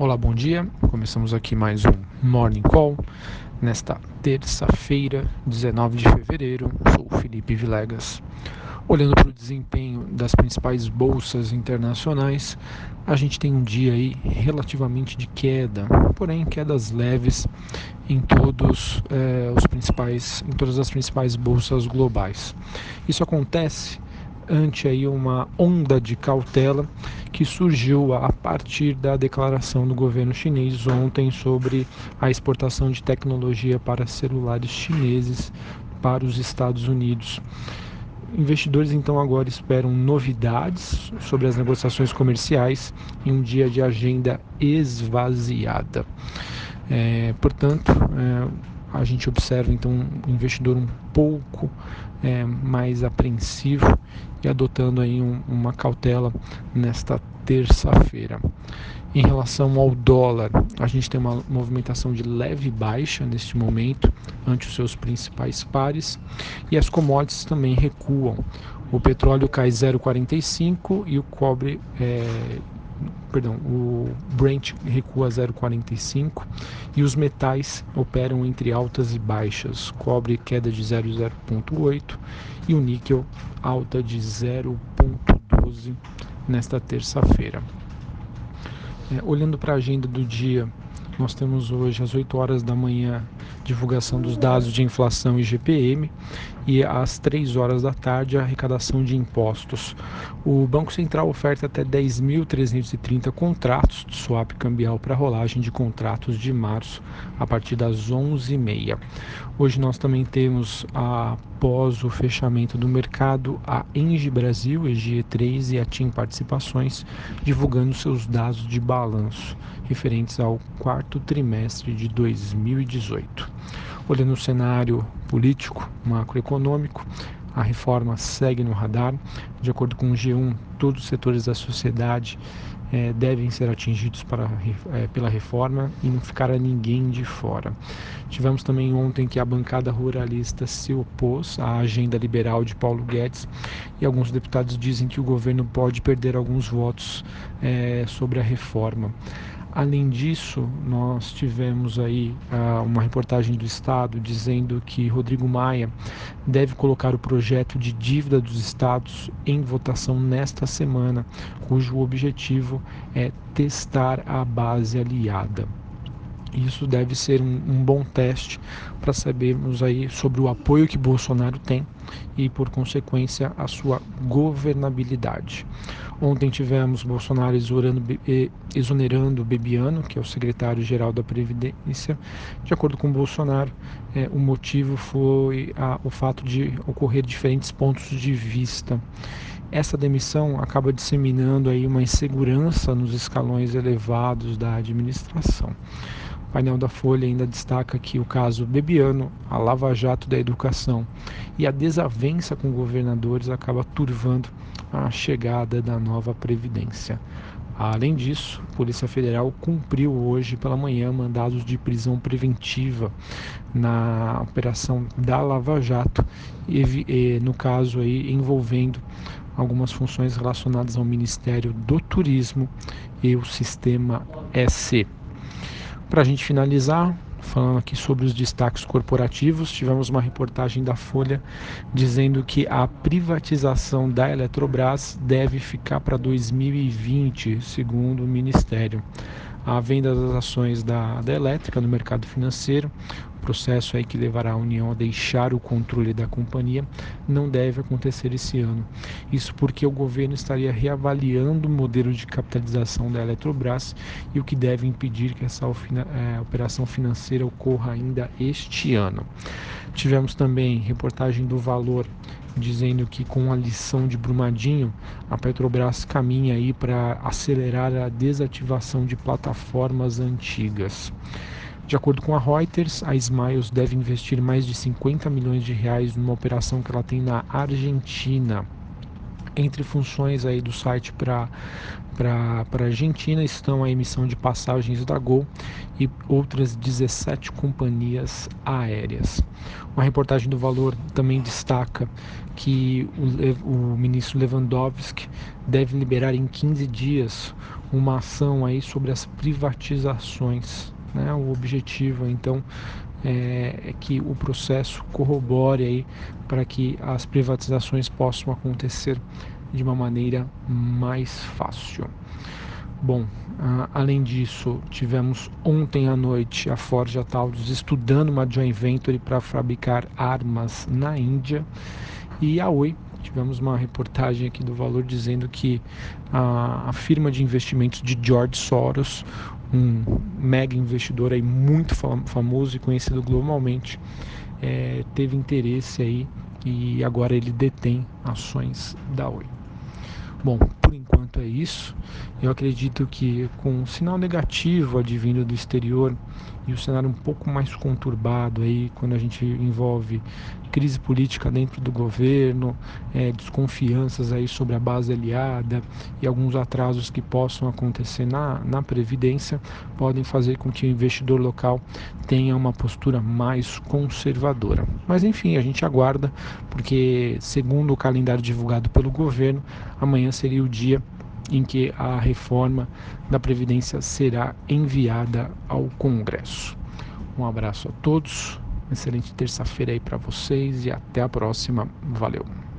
Olá, bom dia. Começamos aqui mais um Morning Call nesta terça-feira, 19 de fevereiro. Sou Felipe Vilegas. Olhando para o desempenho das principais bolsas internacionais, a gente tem um dia aí relativamente de queda, porém quedas leves em todos eh, os principais, em todas as principais bolsas globais. Isso acontece ante aí uma onda de cautela que surgiu a partir da declaração do governo chinês ontem sobre a exportação de tecnologia para celulares chineses para os Estados Unidos. Investidores então agora esperam novidades sobre as negociações comerciais em um dia de agenda esvaziada. É, portanto, é, a gente observa então o investidor um pouco é, mais apreensivo e adotando aí um, uma cautela nesta terça-feira. Em relação ao dólar, a gente tem uma movimentação de leve baixa neste momento ante os seus principais pares e as commodities também recuam. O petróleo cai 0,45 e o cobre é, perdão, o Brent recua 0,45 e os metais operam entre altas e baixas. Cobre queda de 0,0,8 e o níquel alta de 0,12 nesta terça-feira. É, olhando para a agenda do dia, nós temos hoje às 8 horas da manhã divulgação dos dados de inflação e GPM e às 3 horas da tarde a arrecadação de impostos. O Banco Central oferta até 10.330 contratos de swap cambial para rolagem de contratos de março a partir das 11h30. Hoje nós também temos, após o fechamento do mercado, a Engie Brasil, EGE3 e a TIM Participações divulgando seus dados de balanço referentes ao quarto trimestre de 2018. Olhando o cenário político, macroeconômico, a reforma segue no radar. De acordo com o G1, todos os setores da sociedade é, devem ser atingidos para, é, pela reforma e não ficar ninguém de fora. Tivemos também ontem que a bancada ruralista se opôs à agenda liberal de Paulo Guedes e alguns deputados dizem que o governo pode perder alguns votos é, sobre a reforma. Além disso, nós tivemos aí uh, uma reportagem do Estado dizendo que Rodrigo Maia deve colocar o projeto de dívida dos estados em votação nesta semana, cujo objetivo é testar a base aliada. Isso deve ser um, um bom teste para sabermos aí sobre o apoio que Bolsonaro tem e, por consequência, a sua governabilidade. Ontem tivemos Bolsonaro exonerando, Bebiano, que é o secretário-geral da Previdência. De acordo com Bolsonaro, é, o motivo foi a, o fato de ocorrer diferentes pontos de vista. Essa demissão acaba disseminando aí uma insegurança nos escalões elevados da administração. O painel da Folha ainda destaca que o caso Bebiano, a Lava Jato da Educação e a desavença com governadores acaba turvando a chegada da nova Previdência. Além disso, a Polícia Federal cumpriu hoje pela manhã mandados de prisão preventiva na operação da Lava Jato, e, no caso aí envolvendo algumas funções relacionadas ao Ministério do Turismo e o Sistema SC. Para a gente finalizar, falando aqui sobre os destaques corporativos, tivemos uma reportagem da Folha dizendo que a privatização da Eletrobras deve ficar para 2020, segundo o Ministério a venda das ações da, da elétrica no mercado financeiro, processo aí que levará a União a deixar o controle da companhia, não deve acontecer esse ano. Isso porque o governo estaria reavaliando o modelo de capitalização da Eletrobras e o que deve impedir que essa é, operação financeira ocorra ainda este ano. Tivemos também reportagem do Valor dizendo que com a lição de Brumadinho, a Petrobras caminha aí para acelerar a desativação de plataformas antigas. De acordo com a Reuters, a Smiles deve investir mais de 50 milhões de reais numa operação que ela tem na Argentina. Entre funções aí do site para para a Argentina estão a emissão de passagens da Gol e outras 17 companhias aéreas. Uma reportagem do Valor também destaca que o, o ministro Lewandowski deve liberar em 15 dias uma ação aí sobre as privatizações. Né? O objetivo, então, é, é que o processo corrobore aí para que as privatizações possam acontecer de uma maneira mais fácil. Bom, além disso, tivemos ontem à noite a Forja Taurus estudando uma joint venture para fabricar armas na Índia e a Oi tivemos uma reportagem aqui do Valor dizendo que a, a, firma de investimentos de George Soros, um mega investidor aí muito famoso e conhecido globalmente, é, teve interesse aí e agora ele detém ações da Oi. Bom, por enquanto é isso. Eu acredito que com um sinal negativo advindo do exterior e o cenário um pouco mais conturbado aí, quando a gente envolve crise política dentro do governo, é, desconfianças aí sobre a base aliada e alguns atrasos que possam acontecer na, na Previdência, podem fazer com que o investidor local tenha uma postura mais conservadora. Mas enfim, a gente aguarda, porque segundo o calendário divulgado pelo governo, amanhã seria o dia em que a reforma da Previdência será enviada ao Congresso. Um abraço a todos, excelente terça-feira aí para vocês e até a próxima. Valeu!